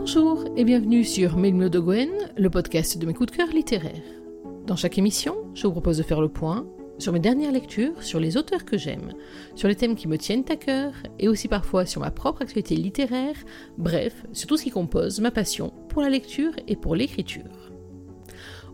Bonjour et bienvenue sur Melmo de Gwen, le podcast de mes coups de cœur littéraires. Dans chaque émission, je vous propose de faire le point sur mes dernières lectures, sur les auteurs que j'aime, sur les thèmes qui me tiennent à cœur et aussi parfois sur ma propre actualité littéraire, bref, sur tout ce qui compose ma passion pour la lecture et pour l'écriture.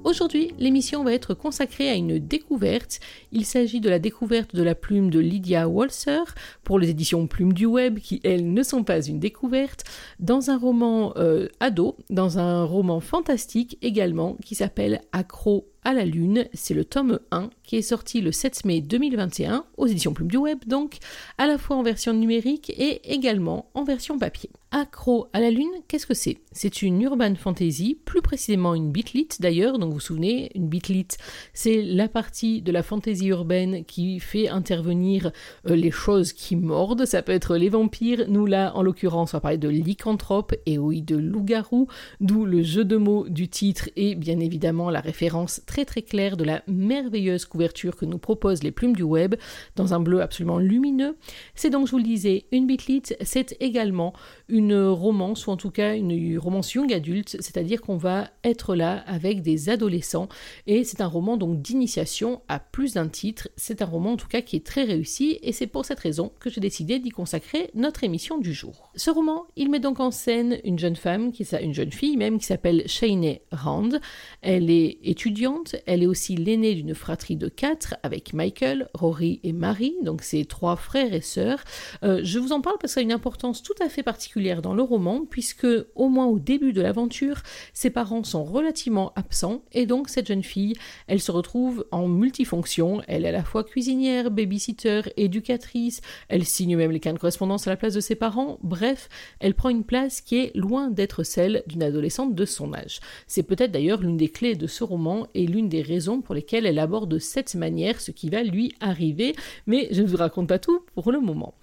Aujourd'hui, l'émission va être consacrée à une découverte. Il s'agit de la découverte de la plume de Lydia Walser pour les éditions Plume du Web, qui elles ne sont pas une découverte, dans un roman euh, ado, dans un roman fantastique également, qui s'appelle Accro à la Lune. C'est le tome 1 qui est sorti le 7 mai 2021 aux éditions Plume du Web, donc à la fois en version numérique et également en version papier. Accro à la Lune, qu'est-ce que c'est? C'est une urban fantasy, plus précisément une bitlit d'ailleurs, donc vous vous souvenez, une bitlit c'est la partie de la fantasy urbaine qui fait intervenir euh, les choses qui mordent, ça peut être les vampires, nous là en l'occurrence on va parler de lycanthrope. Et oui de loup-garou, d'où le jeu de mots du titre et bien évidemment la référence très très claire de la merveilleuse couverture que nous proposent les plumes du web dans un bleu absolument lumineux. C'est donc, je vous le disais, une bitlit, c'est également une romance, ou en tout cas une romance young adulte, c'est-à-dire qu'on va être là avec des adolescents, et c'est un roman donc d'initiation à plus d'un titre, c'est un roman en tout cas qui est très réussi, et c'est pour cette raison que j'ai décidé d'y consacrer notre émission du jour. Ce roman, il met donc en scène une jeune femme, qui, une jeune fille même, qui s'appelle Shaynee Rand, elle est étudiante, elle est aussi l'aînée d'une fratrie de quatre avec Michael, Rory et Marie, donc ses trois frères et sœurs. Euh, je vous en parle parce que ça a une importance tout à fait particulière dans le roman, puisque au moins au début de l'aventure, ses parents sont relativement absents et donc cette jeune fille, elle se retrouve en multifonction. Elle est à la fois cuisinière, babysitter, éducatrice, elle signe même les cas de correspondance à la place de ses parents. Bref, elle prend une place qui est loin d'être celle d'une adolescente de son âge. C'est peut-être d'ailleurs l'une des clés de ce roman et des raisons pour lesquelles elle aborde de cette manière ce qui va lui arriver, mais je ne vous raconte pas tout pour le moment.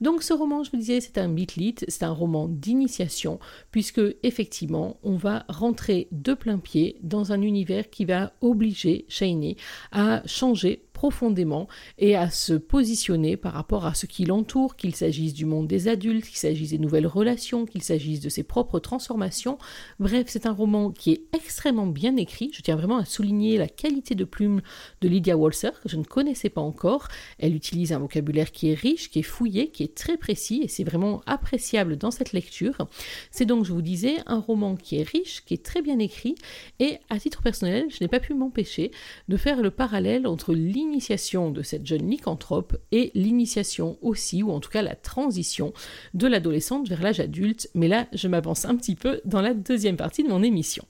Donc ce roman, je vous disais, c'est un bitlit, c'est un roman d'initiation, puisque effectivement, on va rentrer de plein pied dans un univers qui va obliger Shiny à changer profondément et à se positionner par rapport à ce qui l'entoure, qu'il s'agisse du monde des adultes, qu'il s'agisse des nouvelles relations, qu'il s'agisse de ses propres transformations. Bref, c'est un roman qui est extrêmement bien écrit. Je tiens vraiment à souligner la qualité de plume de Lydia Walser, que je ne connaissais pas encore. Elle utilise un vocabulaire qui est riche, qui est fouillé, qui est très précis, et c'est vraiment appréciable dans cette lecture. C'est donc, je vous disais, un roman qui est riche, qui est très bien écrit, et à titre personnel, je n'ai pas pu m'empêcher de faire le parallèle entre ligne de cette jeune lycanthrope et l'initiation aussi, ou en tout cas la transition de l'adolescente vers l'âge adulte, mais là je m'avance un petit peu dans la deuxième partie de mon émission.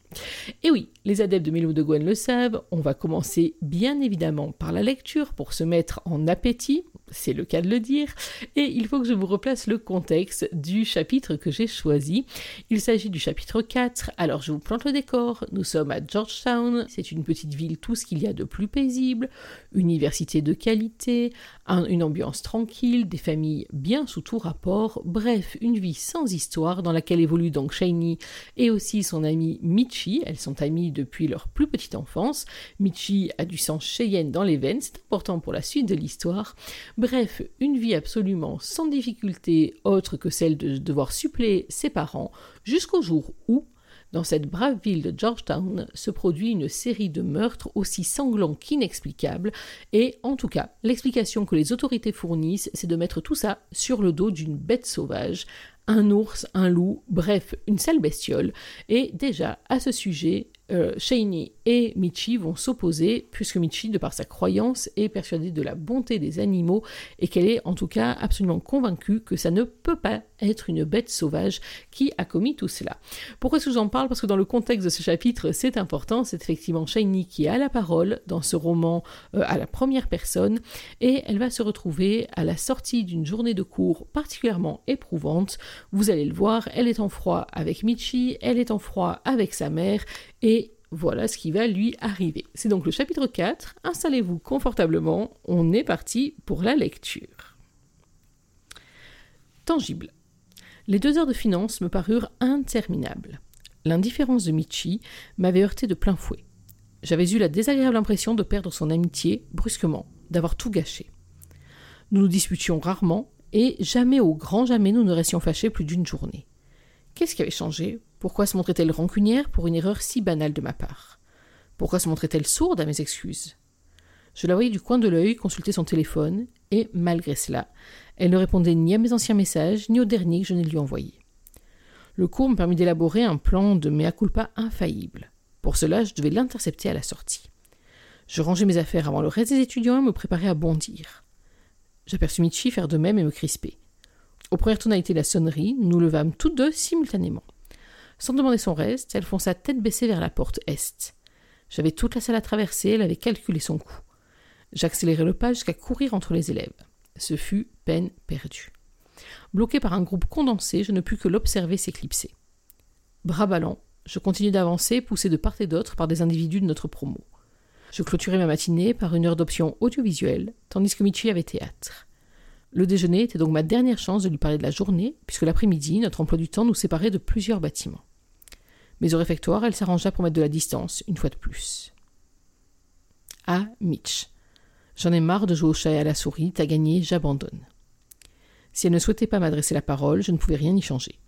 Et oui, les adeptes de Milo de Gwen le savent, on va commencer bien évidemment par la lecture pour se mettre en appétit, c'est le cas de le dire, et il faut que je vous replace le contexte du chapitre que j'ai choisi. Il s'agit du chapitre 4, alors je vous plante le décor, nous sommes à Georgetown, c'est une petite ville, tout ce qu'il y a de plus paisible, université de qualité, une ambiance tranquille, des familles bien sous tout rapport, bref, une vie sans histoire dans laquelle évolue donc Shiny et aussi son ami Michi, elles sont amies depuis leur plus petite enfance, Michi a du sang Cheyenne dans les veines, c'est important pour la suite de l'histoire, Bref, une vie absolument sans difficulté autre que celle de devoir suppléer ses parents, jusqu'au jour où, dans cette brave ville de Georgetown se produit une série de meurtres aussi sanglants qu'inexplicables, et en tout cas, l'explication que les autorités fournissent, c'est de mettre tout ça sur le dos d'une bête sauvage, un ours, un loup, bref, une sale bestiole. Et déjà, à ce sujet, euh, et Michi vont s'opposer, puisque Michi, de par sa croyance, est persuadée de la bonté des animaux et qu'elle est en tout cas absolument convaincue que ça ne peut pas être une bête sauvage qui a commis tout cela. Pourquoi est-ce que j'en parle? Parce que dans le contexte de ce chapitre, c'est important, c'est effectivement Shiny qui a la parole dans ce roman euh, à la première personne, et elle va se retrouver à la sortie d'une journée de cours particulièrement éprouvante. Vous allez le voir, elle est en froid avec Michi, elle est en froid avec sa mère, et voilà ce qui va lui arriver. C'est donc le chapitre 4. Installez-vous confortablement. On est parti pour la lecture. Tangible. Les deux heures de finance me parurent interminables. L'indifférence de Michi m'avait heurté de plein fouet. J'avais eu la désagréable impression de perdre son amitié brusquement, d'avoir tout gâché. Nous nous disputions rarement, et jamais au grand jamais nous ne restions fâchés plus d'une journée. Qu'est-ce qui avait changé? Pourquoi se montrait-elle rancunière pour une erreur si banale de ma part? Pourquoi se montrait-elle sourde à mes excuses? Je la voyais du coin de l'œil consulter son téléphone, et, malgré cela, elle ne répondait ni à mes anciens messages, ni au dernier que je de lui envoyer. Le cours me permit d'élaborer un plan de mea culpa infaillible. Pour cela, je devais l'intercepter à la sortie. Je rangeais mes affaires avant le reste des étudiants et me préparais à bondir. J'aperçus Michi faire de même et me crisper. Aux premières tonalités de la sonnerie, nous levâmes tous deux simultanément. Sans demander son reste, elle fonça tête baissée vers la porte est. J'avais toute la salle à traverser, elle avait calculé son coup. J'accélérai le pas jusqu'à courir entre les élèves. Ce fut peine perdue. Bloqué par un groupe condensé, je ne pus que l'observer s'éclipser. Bras ballants, je continuai d'avancer, poussé de part et d'autre par des individus de notre promo. Je clôturai ma matinée par une heure d'option audiovisuelle, tandis que Michi avait théâtre. Le déjeuner était donc ma dernière chance de lui parler de la journée, puisque l'après-midi, notre emploi du temps nous séparait de plusieurs bâtiments. Mais au réfectoire, elle s'arrangea pour mettre de la distance, une fois de plus. Ah, Mitch. J'en ai marre de jouer au chat et à la souris, t'as gagné, j'abandonne. Si elle ne souhaitait pas m'adresser la parole, je ne pouvais rien y changer.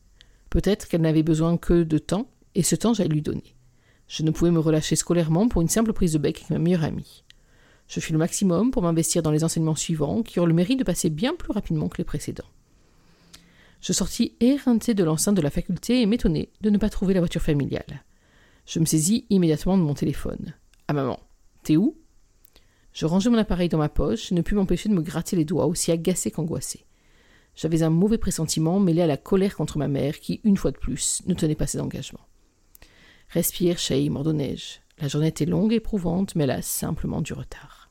Peut-être qu'elle n'avait besoin que de temps, et ce temps j'allais lui donner. Je ne pouvais me relâcher scolairement pour une simple prise de bec avec ma meilleure amie. Je fis le maximum pour m'investir dans les enseignements suivants, qui eurent le mérite de passer bien plus rapidement que les précédents. Je sortis éreinté de l'enceinte de la faculté et m'étonnai de ne pas trouver la voiture familiale. Je me saisis immédiatement de mon téléphone. Ah maman, t'es où? Je rangeai mon appareil dans ma poche et ne pus m'empêcher de me gratter les doigts, aussi agacé qu'angoissé. J'avais un mauvais pressentiment mêlé à la colère contre ma mère qui, une fois de plus, ne tenait pas ses engagements. Respire, Shay, m'ordonnai-je. La journée était longue et éprouvante, mais elle a simplement du retard.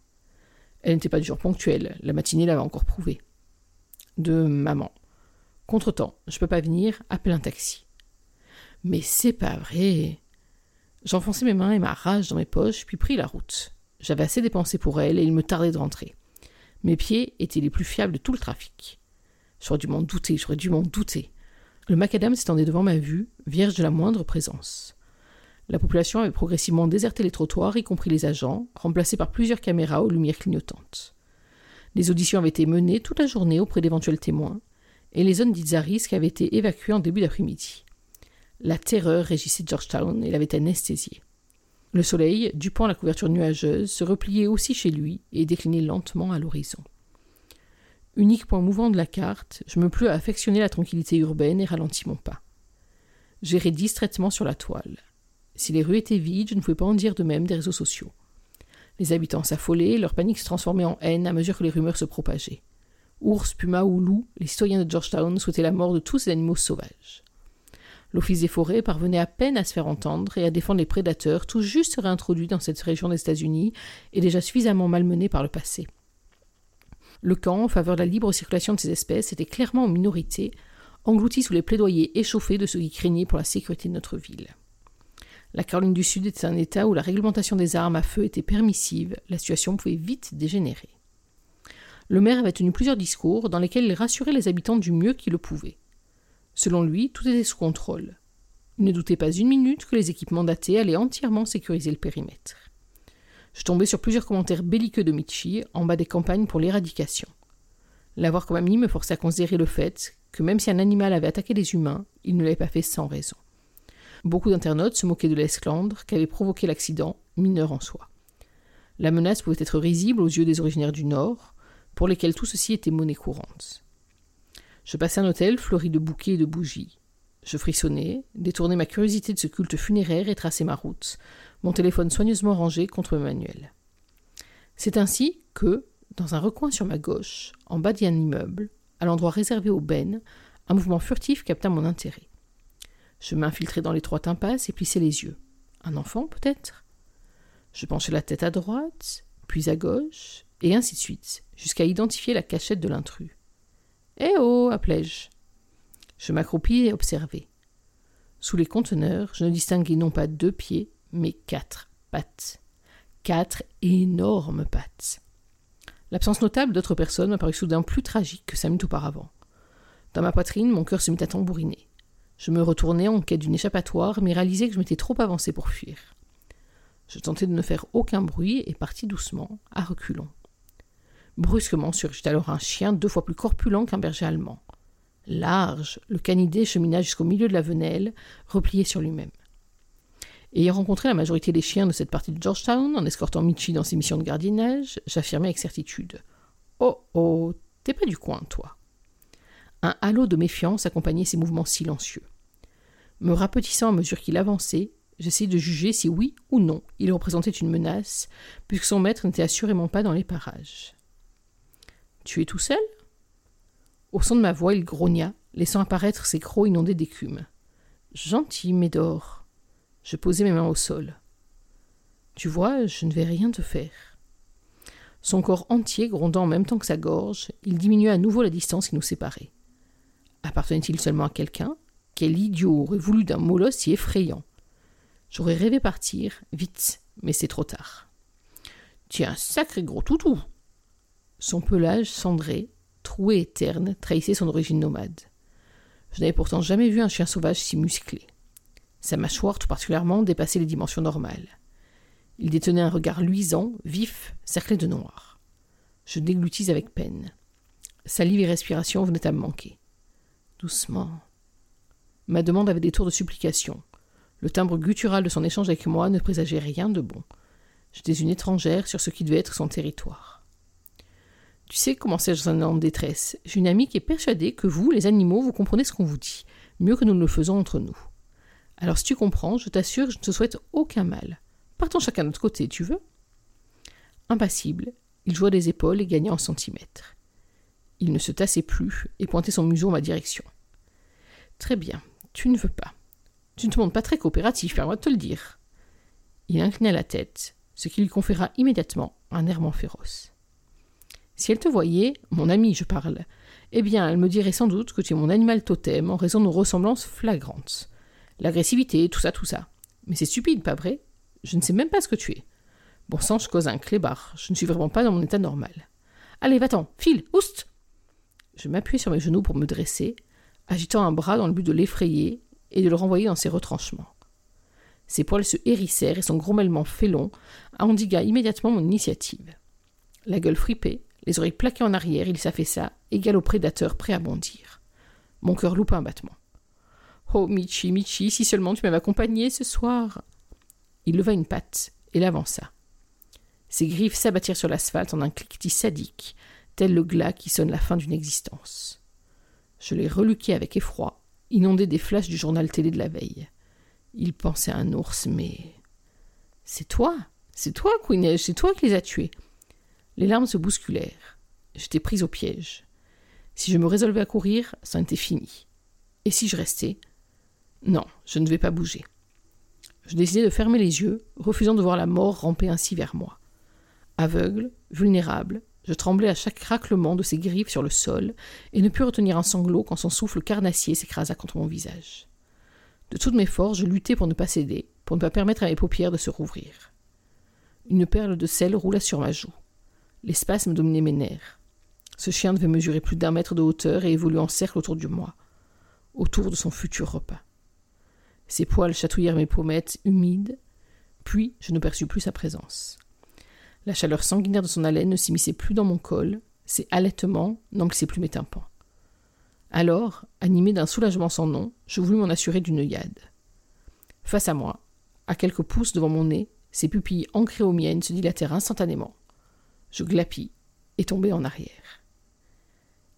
Elle n'était pas du jour ponctuelle, la matinée l'avait encore prouvé. De maman. Contretemps, je peux pas venir, appelle un taxi. Mais c'est pas vrai. J'enfonçai mes mains et ma rage dans mes poches, puis pris la route. J'avais assez dépensé pour elle et il me tardait de rentrer. Mes pieds étaient les plus fiables de tout le trafic. J'aurais dû m'en douter, j'aurais dû m'en douter. Le macadam s'étendait devant ma vue, vierge de la moindre présence. La population avait progressivement déserté les trottoirs, y compris les agents, remplacés par plusieurs caméras aux lumières clignotantes. Les auditions avaient été menées toute la journée auprès d'éventuels témoins, et les zones dites à risque avaient été évacuées en début d'après-midi. La terreur régissait Georgetown et l'avait anesthésié. Le soleil, dupant la couverture nuageuse, se repliait aussi chez lui et déclinait lentement à l'horizon. Unique point mouvant de la carte, je me plus à affectionner la tranquillité urbaine et ralentis mon pas. J'irai distraitement sur la toile. Si les rues étaient vides, je ne pouvais pas en dire de même des réseaux sociaux. Les habitants s'affolaient, leur panique se transformait en haine à mesure que les rumeurs se propageaient. Ours, puma ou loup, les citoyens de Georgetown souhaitaient la mort de tous ces animaux sauvages. L'Office des forêts parvenait à peine à se faire entendre et à défendre les prédateurs tout juste réintroduits dans cette région des États-Unis et déjà suffisamment malmenés par le passé. Le camp en faveur de la libre circulation de ces espèces était clairement en minorité, englouti sous les plaidoyers échauffés de ceux qui craignaient pour la sécurité de notre ville. La Caroline du Sud était un État où la réglementation des armes à feu était permissive, la situation pouvait vite dégénérer. Le maire avait tenu plusieurs discours dans lesquels il rassurait les habitants du mieux qu'il le pouvait. Selon lui, tout était sous contrôle. Il ne doutait pas une minute que les équipes mandatées allaient entièrement sécuriser le périmètre. Je tombais sur plusieurs commentaires belliqueux de Michi en bas des campagnes pour l'éradication. L'avoir comme ami me forçait à considérer le fait que même si un animal avait attaqué les humains, il ne l'avait pas fait sans raison. Beaucoup d'internautes se moquaient de l'esclandre qu'avait provoqué l'accident, mineur en soi. La menace pouvait être risible aux yeux des originaires du Nord, pour lesquels tout ceci était monnaie courante. Je passai un hôtel fleuri de bouquets et de bougies. Je frissonnais, détournai ma curiosité de ce culte funéraire et traçai ma route, mon téléphone soigneusement rangé contre mon manuel. C'est ainsi que, dans un recoin sur ma gauche, en bas d'un immeuble, à l'endroit réservé aux bennes, un mouvement furtif capta mon intérêt. Je m'infiltrai dans l'étroite impasse et plissai les yeux. Un enfant, peut-être? Je penchai la tête à droite, puis à gauche, et ainsi de suite, jusqu'à identifier la cachette de l'intrus. Eh oh appelai-je. Je, m'accroupis et observai. Sous les conteneurs, je ne distinguais non pas deux pieds, mais quatre pattes. Quatre énormes pattes. L'absence notable d'autres personnes m'a paru soudain plus tragique que cinq minutes auparavant. Dans ma poitrine, mon cœur se mit à tambouriner. Je me retournai en quête d'une échappatoire, mais réalisai que je m'étais trop avancé pour fuir. Je tentai de ne faire aucun bruit et partis doucement, à reculons. Brusquement surgit alors un chien deux fois plus corpulent qu'un berger allemand. Large, le canidé chemina jusqu'au milieu de la venelle, replié sur lui-même. Ayant rencontré la majorité des chiens de cette partie de Georgetown en escortant Michi dans ses missions de gardiennage, j'affirmais avec certitude Oh oh, t'es pas du coin, toi. Un halo de méfiance accompagnait ses mouvements silencieux. Me rapetissant à mesure qu'il avançait, j'essayais de juger si oui ou non il représentait une menace, puisque son maître n'était assurément pas dans les parages. Tu es tout seul? Au son de ma voix, il grogna, laissant apparaître ses crocs inondés d'écume. Gentil, Médor. Je posai mes mains au sol. Tu vois, je ne vais rien te faire. Son corps entier grondant en même temps que sa gorge, il diminua à nouveau la distance qui nous séparait. Appartenait-il seulement à quelqu'un? Quel idiot aurait voulu d'un molosse si effrayant? J'aurais rêvé partir, vite, mais c'est trop tard. Un sacré gros toutou Son pelage cendré, troué et terne, trahissait son origine nomade. Je n'avais pourtant jamais vu un chien sauvage si musclé. Sa mâchoire tout particulièrement dépassait les dimensions normales. Il détenait un regard luisant, vif, cerclé de noir. Je déglutis avec peine. Salive et respiration venaient à me manquer. Doucement. Ma demande avait des tours de supplication. Le timbre guttural de son échange avec moi ne présageait rien de bon. J'étais une étrangère sur ce qui devait être son territoire. Tu sais, commençai-je un en détresse, j'ai une amie qui est persuadée que vous, les animaux, vous comprenez ce qu'on vous dit, mieux que nous ne le faisons entre nous. Alors si tu comprends, je t'assure que je ne te souhaite aucun mal. Partons chacun de notre côté, tu veux? Impassible, il joua des épaules et gagna en centimètres. Il ne se tassait plus et pointait son museau en ma direction. Très bien, tu ne veux pas. Tu ne te montres pas très coopératif, permets-moi de te le dire. Il inclina la tête, ce qui lui conféra immédiatement un errement féroce. Si elle te voyait, mon ami, je parle, eh bien, elle me dirait sans doute que tu es mon animal totem en raison de nos ressemblances flagrantes l'agressivité, tout ça, tout ça. Mais c'est stupide, pas vrai? Je ne sais même pas ce que tu es. Bon sang, je cause un clébard. Je ne suis vraiment pas dans mon état normal. Allez, va-t'en, file, oust Je m'appuyai sur mes genoux pour me dresser, agitant un bras dans le but de l'effrayer et de le renvoyer dans ses retranchements. Ses poils se hérissèrent et son grommelement félon endigua immédiatement mon initiative. La gueule fripée, les oreilles plaquées en arrière, il s'affaissa, égal au prédateur prêt à bondir. Mon cœur loupa un battement. Oh, Michi, Michi, si seulement tu m'avais accompagné ce soir. Il leva une patte et l'avança. Ses griffes s'abattirent sur l'asphalte en un cliquetis sadique, tel le glas qui sonne la fin d'une existence. Je les reluquai avec effroi, inondé des flashs du journal télé de la veille. Il pensait à un ours, mais. C'est toi C'est toi, Queen c'est toi qui les as tués Les larmes se bousculèrent. J'étais prise au piège. Si je me résolvais à courir, ça était fini. Et si je restais? Non, je ne vais pas bouger. Je décidai de fermer les yeux, refusant de voir la mort ramper ainsi vers moi. Aveugle, vulnérable, je tremblais à chaque craquement de ses griffes sur le sol et ne pus retenir un sanglot quand son souffle carnassier s'écrasa contre mon visage. De toutes mes forces, je luttai pour ne pas céder, pour ne pas permettre à mes paupières de se rouvrir. Une perle de sel roula sur ma joue. L'espace me dominait mes nerfs. Ce chien devait mesurer plus d'un mètre de hauteur et évoluer en cercle autour de moi, autour de son futur repas. Ses poils chatouillèrent mes pommettes humides, puis je ne perçus plus sa présence. La chaleur sanguinaire de son haleine ne s'immisçait plus dans mon col, ses halètements n'emplissaient plus mes tympans. Alors, animé d'un soulagement sans nom, je voulus m'en assurer d'une œillade. Face à moi, à quelques pouces devant mon nez, ses pupilles ancrées aux miennes se dilatèrent instantanément. Je glapis et tombai en arrière.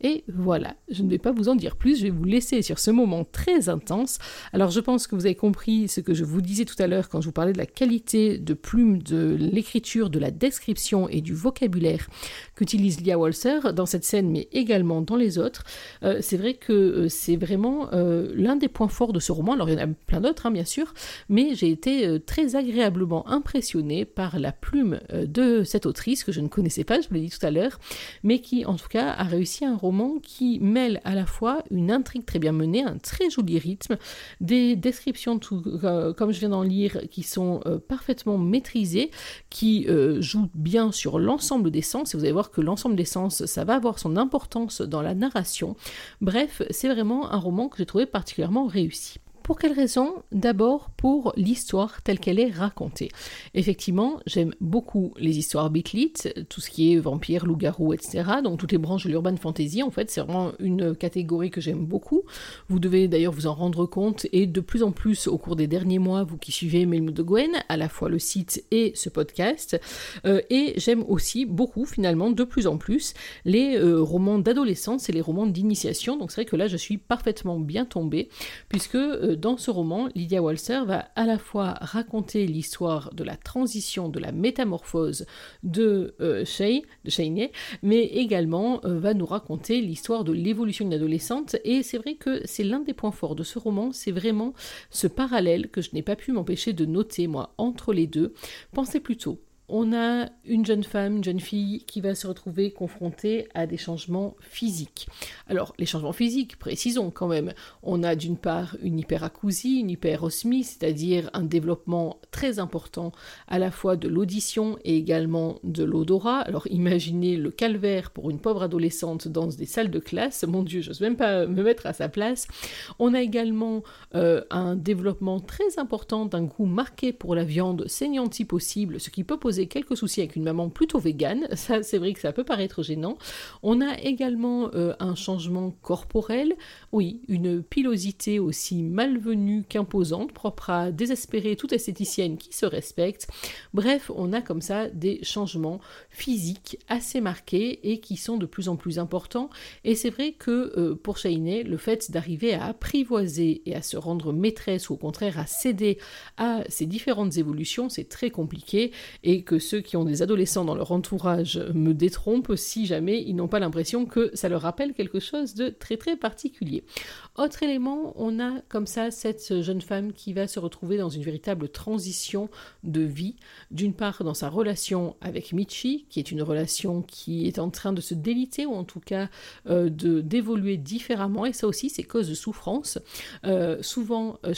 Et voilà, je ne vais pas vous en dire plus, je vais vous laisser sur ce moment très intense. Alors je pense que vous avez compris ce que je vous disais tout à l'heure quand je vous parlais de la qualité de plume de l'écriture, de la description et du vocabulaire qu'utilise Lia Walser dans cette scène, mais également dans les autres. Euh, c'est vrai que euh, c'est vraiment euh, l'un des points forts de ce roman. Alors il y en a plein d'autres, hein, bien sûr, mais j'ai été très agréablement impressionnée par la plume de cette autrice que je ne connaissais pas, je vous l'ai dit tout à l'heure, mais qui en tout cas a réussi un qui mêle à la fois une intrigue très bien menée, un très joli rythme, des descriptions, euh, comme je viens d'en lire, qui sont euh, parfaitement maîtrisées, qui euh, jouent bien sur l'ensemble des sens, et vous allez voir que l'ensemble des sens, ça va avoir son importance dans la narration. Bref, c'est vraiment un roman que j'ai trouvé particulièrement réussi. Pour quelle raison? D'abord pour l'histoire telle qu'elle est racontée. Effectivement, j'aime beaucoup les histoires bitlit, tout ce qui est vampire, loup-garou, etc. Donc toutes les branches de l'urban fantasy, en fait, c'est vraiment une catégorie que j'aime beaucoup. Vous devez d'ailleurs vous en rendre compte et de plus en plus au cours des derniers mois, vous qui suivez Melmo de Gwen, à la fois le site et ce podcast. Euh, et j'aime aussi beaucoup, finalement, de plus en plus, les euh, romans d'adolescence et les romans d'initiation. Donc c'est vrai que là, je suis parfaitement bien tombée, puisque euh, dans ce roman, Lydia Walser va à la fois raconter l'histoire de la transition, de la métamorphose de Shay, de mais également va nous raconter l'histoire de l'évolution d'une adolescente. Et c'est vrai que c'est l'un des points forts de ce roman, c'est vraiment ce parallèle que je n'ai pas pu m'empêcher de noter, moi, entre les deux. Pensez plutôt on a une jeune femme, une jeune fille qui va se retrouver confrontée à des changements physiques. Alors, les changements physiques, précisons quand même, on a d'une part une hyperacousie, une hyperosmie, c'est-à-dire un développement très important à la fois de l'audition et également de l'odorat. Alors, imaginez le calvaire pour une pauvre adolescente dans des salles de classe, mon Dieu, je n'ose même pas me mettre à sa place. On a également euh, un développement très important d'un goût marqué pour la viande saignante si possible, ce qui peut poser quelques soucis avec une maman plutôt végane, ça c'est vrai que ça peut paraître gênant. On a également euh, un changement corporel, oui, une pilosité aussi malvenue qu'imposante, propre à désespérer toute esthéticienne qui se respecte. Bref, on a comme ça des changements physiques assez marqués et qui sont de plus en plus importants. Et c'est vrai que euh, pour Shainé, le fait d'arriver à apprivoiser et à se rendre maîtresse ou au contraire à céder à ces différentes évolutions, c'est très compliqué et que ceux qui ont des adolescents dans leur entourage me détrompent si jamais ils n'ont pas l'impression que ça leur rappelle quelque chose de très très particulier. Autre élément, on a comme ça cette jeune femme qui va se retrouver dans une véritable transition de vie. D'une part dans sa relation avec Michi, qui est une relation qui est en train de se déliter ou en tout cas euh, d'évoluer différemment et ça aussi c'est cause de souffrance. Euh, souvent, euh,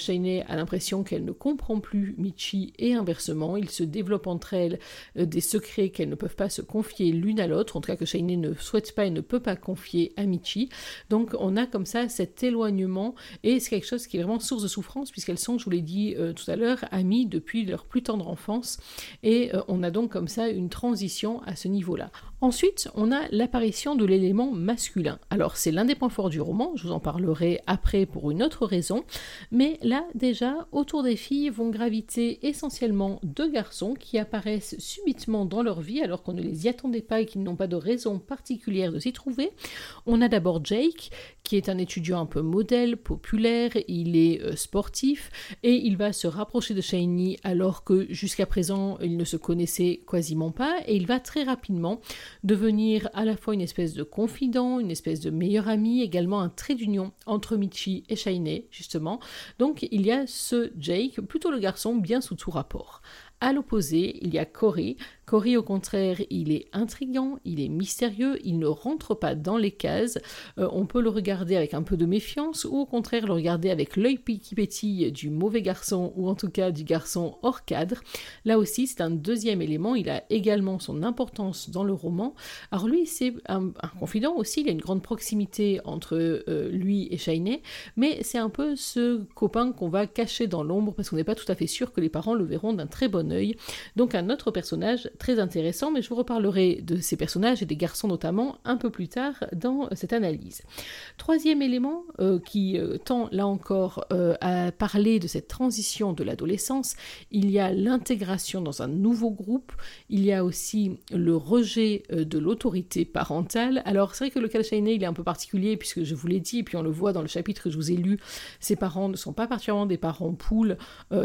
a l'impression qu'elle ne comprend plus Michi et inversement, il se développe entre elles euh, des secrets qu'elles ne peuvent pas se confier l'une à l'autre, en tout cas que Shainee ne souhaite pas et ne peut pas confier à Michi. Donc on a comme ça cet éloignement et c'est quelque chose qui est vraiment source de souffrance puisqu'elles sont, je vous l'ai dit euh, tout à l'heure, amies depuis leur plus tendre enfance et euh, on a donc comme ça une transition à ce niveau-là. Ensuite, on a l'apparition de l'élément masculin. Alors c'est l'un des points forts du roman, je vous en parlerai après pour une autre raison, mais là déjà, autour des filles vont graviter essentiellement deux garçons qui apparaissent subitement dans leur vie alors qu'on ne les y attendait pas et qu'ils n'ont pas de raison particulière de s'y trouver. On a d'abord Jake, qui est un étudiant un peu modèle, populaire, il est euh, sportif et il va se rapprocher de Shiny alors que jusqu'à présent il ne se connaissait quasiment pas et il va très rapidement devenir à la fois une espèce de confident, une espèce de meilleur ami, également un trait d'union entre Michi et Shiny justement. Donc il y a ce Jake, plutôt le garçon bien sous tout rapport. À l'opposé, il y a Corey, Cory, au contraire, il est intrigant, il est mystérieux, il ne rentre pas dans les cases. Euh, on peut le regarder avec un peu de méfiance ou au contraire le regarder avec l'œil qui pétille du mauvais garçon ou en tout cas du garçon hors cadre. Là aussi, c'est un deuxième élément. Il a également son importance dans le roman. Alors lui, c'est un, confident aussi. Il y a une grande proximité entre euh, lui et Shainé, mais c'est un peu ce copain qu'on va cacher dans l'ombre parce qu'on n'est pas tout à fait sûr que les parents le verront d'un très bon Donc un autre personnage très intéressant, mais je vous reparlerai de ces personnages et des garçons notamment un peu plus tard dans cette analyse. Troisième élément euh, qui euh, tend là encore euh, à parler de cette transition de l'adolescence, il y a l'intégration dans un nouveau groupe, il y a aussi le rejet de l'autorité parentale. Alors c'est vrai que le cas Shainé, il est un peu particulier puisque je vous l'ai dit, et puis on le voit dans le chapitre que je vous ai lu, ses parents ne sont pas particulièrement des parents poules,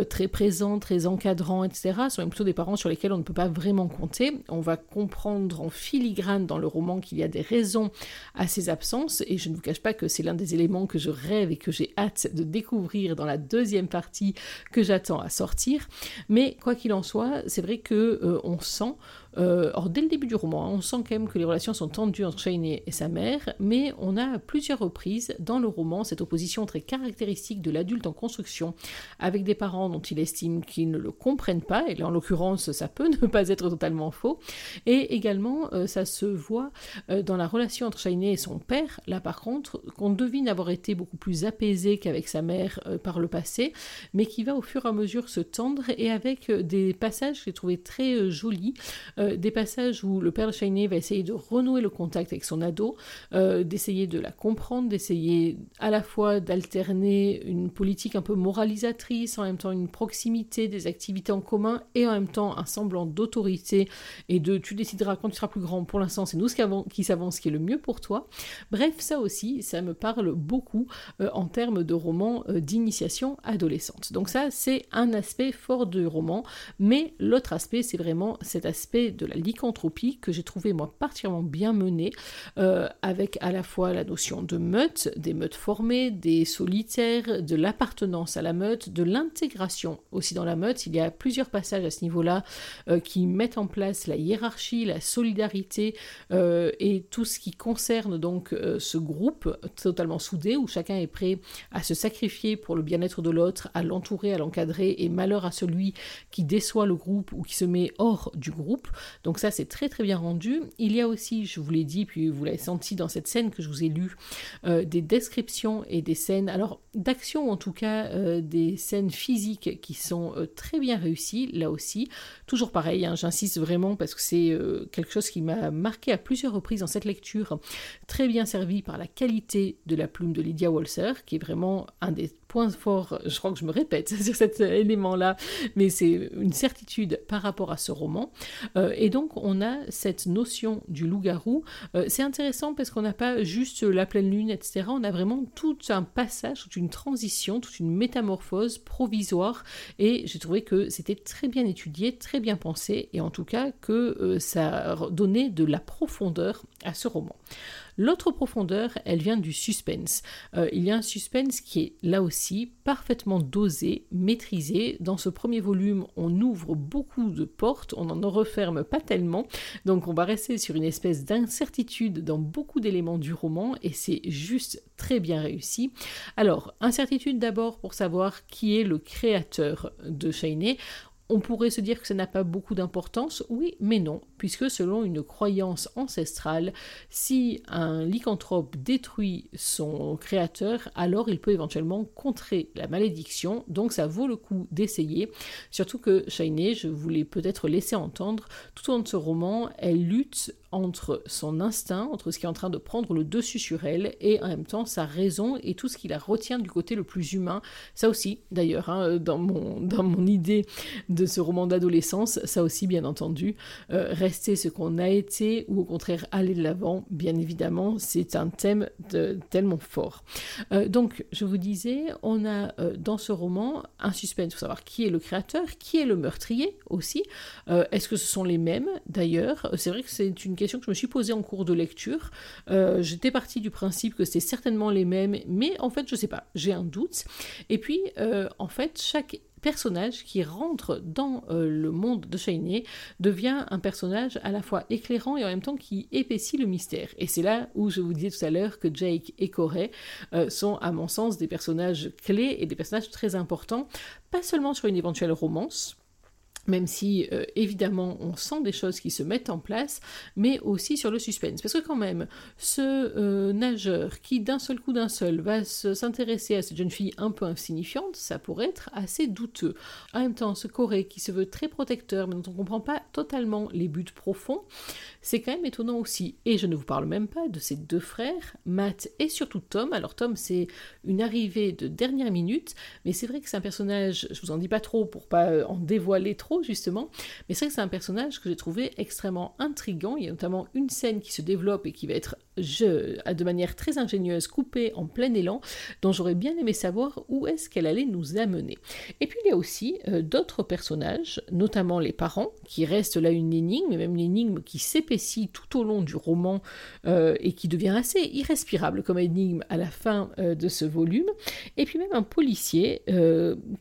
très présents, très encadrants, etc. Ce sont plutôt des parents sur lesquels on ne peut pas vraiment compter. On va comprendre en filigrane dans le roman qu'il y a des raisons à ces absences, et je ne vous cache pas que c'est l'un des éléments que je rêve et que j'ai hâte de découvrir dans la deuxième partie que j'attends à sortir. Mais quoi qu'il en soit, c'est vrai que euh, on sent Euh, or, dès le début du roman, on sent quand même que les relations sont tendues entre Shane et sa mère, mais on a à plusieurs reprises dans le roman cette opposition très caractéristique de l'adulte en construction, avec des parents dont il estime qu'ils ne le comprennent pas, et en l'occurrence, ça peut ne pas être totalement faux, et également, euh, ça se voit euh, dans la relation entre Shane et son père, là par contre, qu'on devine avoir été beaucoup plus apaisé qu'avec sa mère par le passé, mais qui va au fur et à mesure se tendre, et avec des passages que j'ai trouvé très jolis, des passages où le père Shane va essayer de renouer le contact avec son ado, euh, d'essayer de la comprendre, d'essayer à la fois d'alterner une politique un peu moralisatrice, en même temps une proximité des activités en commun et en même temps un semblant d'autorité et de tu décideras quand tu seras plus grand. Pour l'instant, c'est nous qui savons ce qui est le mieux pour toi. Bref, ça aussi, ça me parle beaucoup euh, en termes de roman euh, d'initiation adolescente. Donc ça, c'est un aspect fort du roman, mais l'autre aspect, c'est vraiment cet aspect de la lycanthropie que j'ai trouvé moi particulièrement bien mené, euh, avec à la fois la notion de meute, des meutes formées, des solitaires, de l'appartenance à la meute, de l'intégration aussi dans la meute. Il y a plusieurs passages à ce niveau-là euh, qui mettent en place la hiérarchie, la solidarité euh, et tout ce qui concerne donc ce groupe totalement soudé où chacun est prêt à se sacrifier pour le bien-être de l'autre, à l'entourer, à l'encadrer et malheur à celui qui déçoit le groupe ou qui se met hors du groupe. Donc ça c'est très très bien rendu. Il y a aussi, je vous l'ai dit, puis vous l'avez senti dans cette scène que je vous ai lue, euh, des descriptions et des scènes, alors d'action en tout cas, euh, des scènes physiques qui sont euh, très bien réussies, là aussi. Toujours pareil, hein, j'insiste vraiment parce que c'est quelque chose qui m'a marqué à plusieurs reprises dans cette lecture, très bien servi par la qualité de la plume de Lydia Walser, qui est vraiment un des point fort, je crois que je me répète sur cet élément-là, mais c'est une certitude par rapport à ce roman. Euh, et donc, on a cette notion du loup-garou. Euh, c'est intéressant parce qu'on n'a pas juste la pleine lune, etc. On a vraiment tout un passage, toute une transition, toute une métamorphose provisoire. Et j'ai trouvé que c'était très bien étudié, très bien pensé, et en tout cas que euh, ça donnait de la profondeur à ce roman. L'autre profondeur, elle vient du suspense. Euh, il y a un suspense qui est là aussi parfaitement dosé, maîtrisé. Dans ce premier volume, on ouvre beaucoup de portes, on n'en referme pas tellement, donc on va rester sur une espèce d'incertitude dans beaucoup d'éléments du roman et c'est juste très bien réussi. Alors, incertitude d'abord pour savoir qui est le créateur de Shainé. On pourrait se dire que ça n'a pas beaucoup d'importance, oui, mais non, puisque selon une croyance ancestrale, si un lycanthrope détruit son créateur, alors il peut éventuellement contrer la malédiction, donc ça vaut le coup d'essayer. Surtout que Shainé, je voulais peut-être laisser entendre, tout au long de ce roman, elle lutte entre son instinct, entre ce qui est en train de prendre le dessus sur elle, et en même temps sa raison et tout ce qui la retient du côté le plus humain. Ça aussi, d'ailleurs, hein, dans, mon, dans mon idée de ce roman d'adolescence, ça aussi, bien entendu, euh, rester ce qu'on a été ou au contraire aller de l'avant, bien évidemment, c'est un thème tellement fort. Euh, donc, je vous disais, on a euh, dans ce roman un suspense pour savoir qui est le créateur, qui est le meurtrier aussi. Est-ce que ce sont les mêmes d'ailleurs? C'est vrai que c'est une que je me suis posée en cours de lecture. Euh, j'étais partie du principe que c'était certainement les mêmes, mais en fait, je sais pas, j'ai un doute. Et puis, euh, en fait, chaque personnage qui rentre dans euh, le monde de Shiny devient un personnage à la fois éclairant et en même temps qui épaissit le mystère. Et c'est là où je vous disais tout à l'heure que Jake et Corey sont à mon sens des personnages clés et des personnages très importants, pas seulement sur une éventuelle romance, même si euh, évidemment on sent des choses qui se mettent en place, mais aussi sur le suspense. Parce que quand même, ce euh, nageur qui d'un seul coup d'un seul va s'intéresser à cette jeune fille un peu insignifiante, ça pourrait être assez douteux. En même temps, ce Corée qui se veut très protecteur, mais dont on ne comprend pas totalement les buts profonds, c'est quand même étonnant aussi. Et je ne vous parle même pas de ses deux frères, Matt et surtout Tom. Alors Tom, c'est une arrivée de dernière minute, mais c'est vrai que c'est un personnage, je vous en dis pas trop pour pas euh, en dévoiler trop, justement. Mais c'est vrai que c'est un personnage que j'ai trouvé extrêmement intrigant. Il y a notamment une scène qui se développe et qui va être de manière très ingénieuse, coupée en plein élan, dont j'aurais bien aimé savoir où est-ce qu'elle allait nous amener. Et puis il y a aussi euh, d'autres personnages, notamment les parents, qui restent là une énigme, même une énigme qui s'épaissit tout au long du roman euh, et qui devient assez irrespirable comme énigme à la fin euh, de ce volume. Et puis même un policier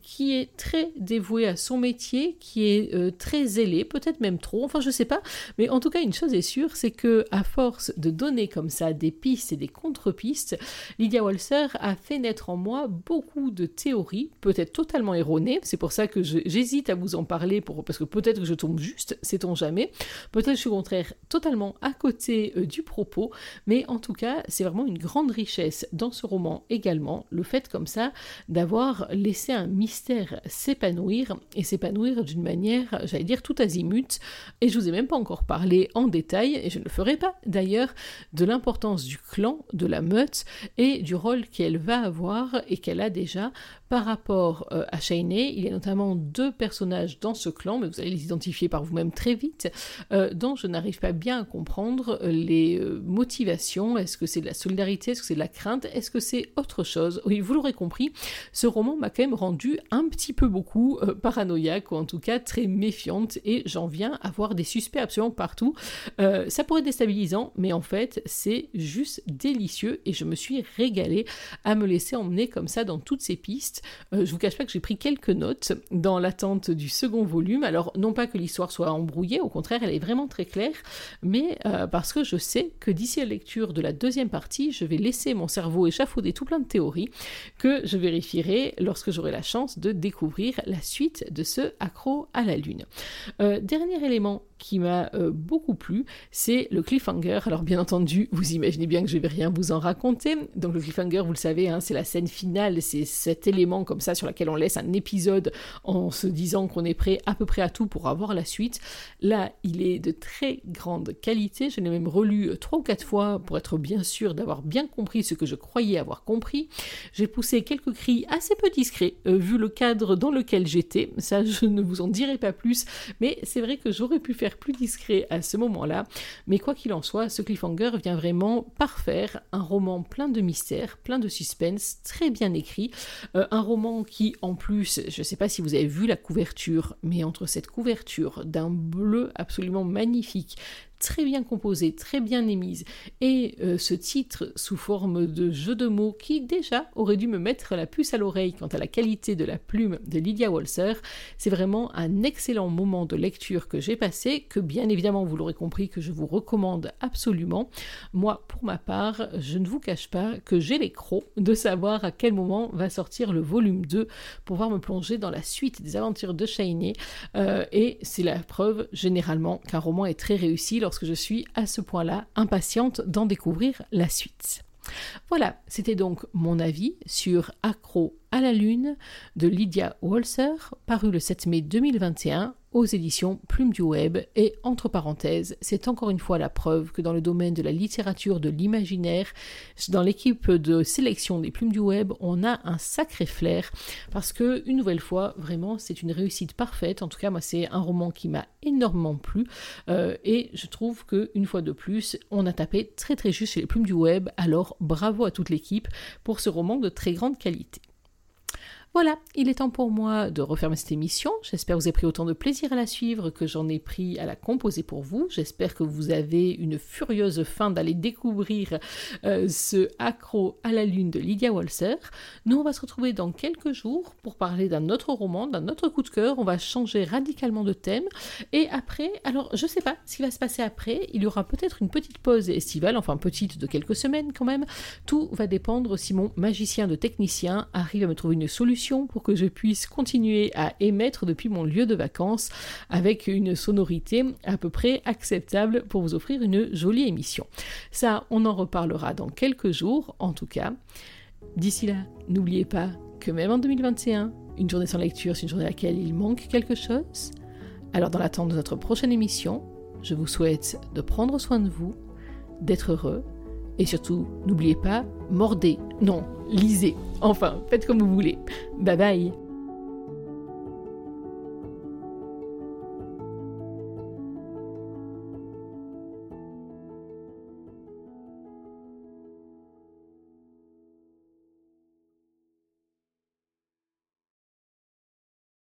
qui est très dévoué à son métier, qui est très zélé, peut-être même trop, enfin je sais pas, mais en tout cas une chose est sûre, c'est que à force de donner comme ça des pistes et des contre-pistes, Lydia Walser a fait naître en moi beaucoup de théories, peut-être totalement erronées. C'est pour ça que j'hésite à vous en parler, pour, parce que peut-être que je tombe juste, sait-on jamais. Peut-être que je suis au contraire totalement à côté euh, du propos, mais en tout cas, c'est vraiment une grande richesse dans ce roman également, le fait comme ça d'avoir laissé un mystère s'épanouir et s'épanouir d'une manière, j'allais dire, tout azimut. Et je vous ai même pas encore parlé en détail, et je ne le ferai pas d'ailleurs, de l'importance du clan, de la meute et du rôle qu'elle va avoir et qu'elle a déjà par rapport euh, à Shainé, il y a notamment deux personnages dans ce clan, mais vous allez les identifier par vous-même très vite, euh, dont je n'arrive pas bien à comprendre euh, les motivations. Est-ce que c'est de la solidarité? Est-ce que c'est de la crainte? Est-ce que c'est autre chose? Oui, vous l'aurez compris, ce roman m'a quand même rendu un petit peu beaucoup paranoïaque, ou en tout cas très méfiante, et j'en viens à voir des suspects absolument partout. ça pourrait être déstabilisant, mais en fait, c'est juste délicieux, et je me suis régalée à me laisser emmener comme ça dans toutes ces pistes euh, je vous cache pas que j'ai pris quelques notes dans l'attente du second volume. Alors, non pas que l'histoire soit embrouillée, au contraire, elle est vraiment très claire, mais euh, parce que je sais que d'ici la lecture de la deuxième partie, je vais laisser mon cerveau échafauder tout plein de théories que je vérifierai lorsque j'aurai la chance de découvrir la suite de ce accro à la lune. Euh, dernier élément qui m'a beaucoup plu, c'est le cliffhanger. Alors bien entendu, vous imaginez bien que je vais rien vous en raconter. Donc le cliffhanger, vous le savez, hein, c'est la scène finale, c'est cet élément comme ça sur laquelle on laisse un épisode en se disant qu'on est prêt à peu près à tout pour avoir la suite. Là, il est de très grande qualité. Je l'ai même relu euh, trois ou quatre fois pour être bien sûr d'avoir bien compris ce que je croyais avoir compris. J'ai poussé quelques cris assez peu discrets euh, vu le cadre dans lequel j'étais. Ça, je ne vous en dirai pas plus, mais c'est vrai que j'aurais pu faire plus discret à ce moment-là. Mais quoi qu'il en soit, ce cliffhanger vient vraiment parfaire un roman plein de mystères, plein de suspense, très bien écrit, euh, un roman qui, en plus, je ne sais pas si vous avez vu la couverture, mais entre cette couverture d'un bleu absolument magnifique, très bien composée, très bien émise, et euh, ce titre sous forme de jeu de mots qui déjà aurait dû me mettre la puce à l'oreille quant à la qualité de la plume de Lydia Walser, c'est vraiment un excellent moment de lecture que j'ai passé, que bien évidemment vous l'aurez compris que je vous recommande absolument. Moi, pour ma part, je ne vous cache pas que j'ai les crocs de savoir à quel moment va sortir le volume 2 pour pouvoir me plonger dans la suite des aventures de Shiny, euh, et c'est la preuve généralement qu'un roman est très réussi que je suis à ce point-là impatiente d'en découvrir la suite. Voilà, c'était donc mon avis sur Accro à la Lune de Lydia Walser, paru le 7 mai 2021 aux éditions Plume du Web. Et entre parenthèses, c'est encore une fois la preuve que dans le domaine de la littérature de l'imaginaire, dans l'équipe de sélection des Plumes du Web, on a un sacré flair parce que, une nouvelle fois, vraiment, c'est une réussite parfaite. En tout cas, moi, c'est un roman qui m'a énormément plu euh, et je trouve que une fois de plus, on a tapé très très juste chez les Plumes du Web. Alors, bravo à toute l'équipe pour ce roman de très grande qualité. Voilà, il est temps pour moi de refermer cette émission. J'espère que vous avez pris autant de plaisir à la suivre que j'en ai pris à la composer pour vous. J'espère que vous avez une furieuse fin d'aller découvrir euh, ce accro à la lune de Lydia Walser. Nous, on va se retrouver dans quelques jours pour parler d'un autre roman, d'un autre coup de cœur. On va changer radicalement de thème. Et après, alors je sais pas ce qui va se passer après. Il y aura peut-être une petite pause estivale, enfin petite de quelques semaines quand même. Tout va dépendre si mon magicien de technicien arrive à me trouver une pour que je puisse continuer à émettre depuis mon lieu de vacances avec une sonorité à peu près acceptable pour vous offrir une jolie émission. Ça, on en reparlera dans quelques jours en tout cas. D'ici là, n'oubliez pas que même en 2021, une journée sans lecture, c'est une journée à laquelle il manque quelque chose. Alors dans l'attente de notre prochaine émission, je vous souhaite de prendre soin de vous, d'être heureux et surtout, n'oubliez pas, mordez. Non, lisez. Enfin, faites comme vous voulez. Bye bye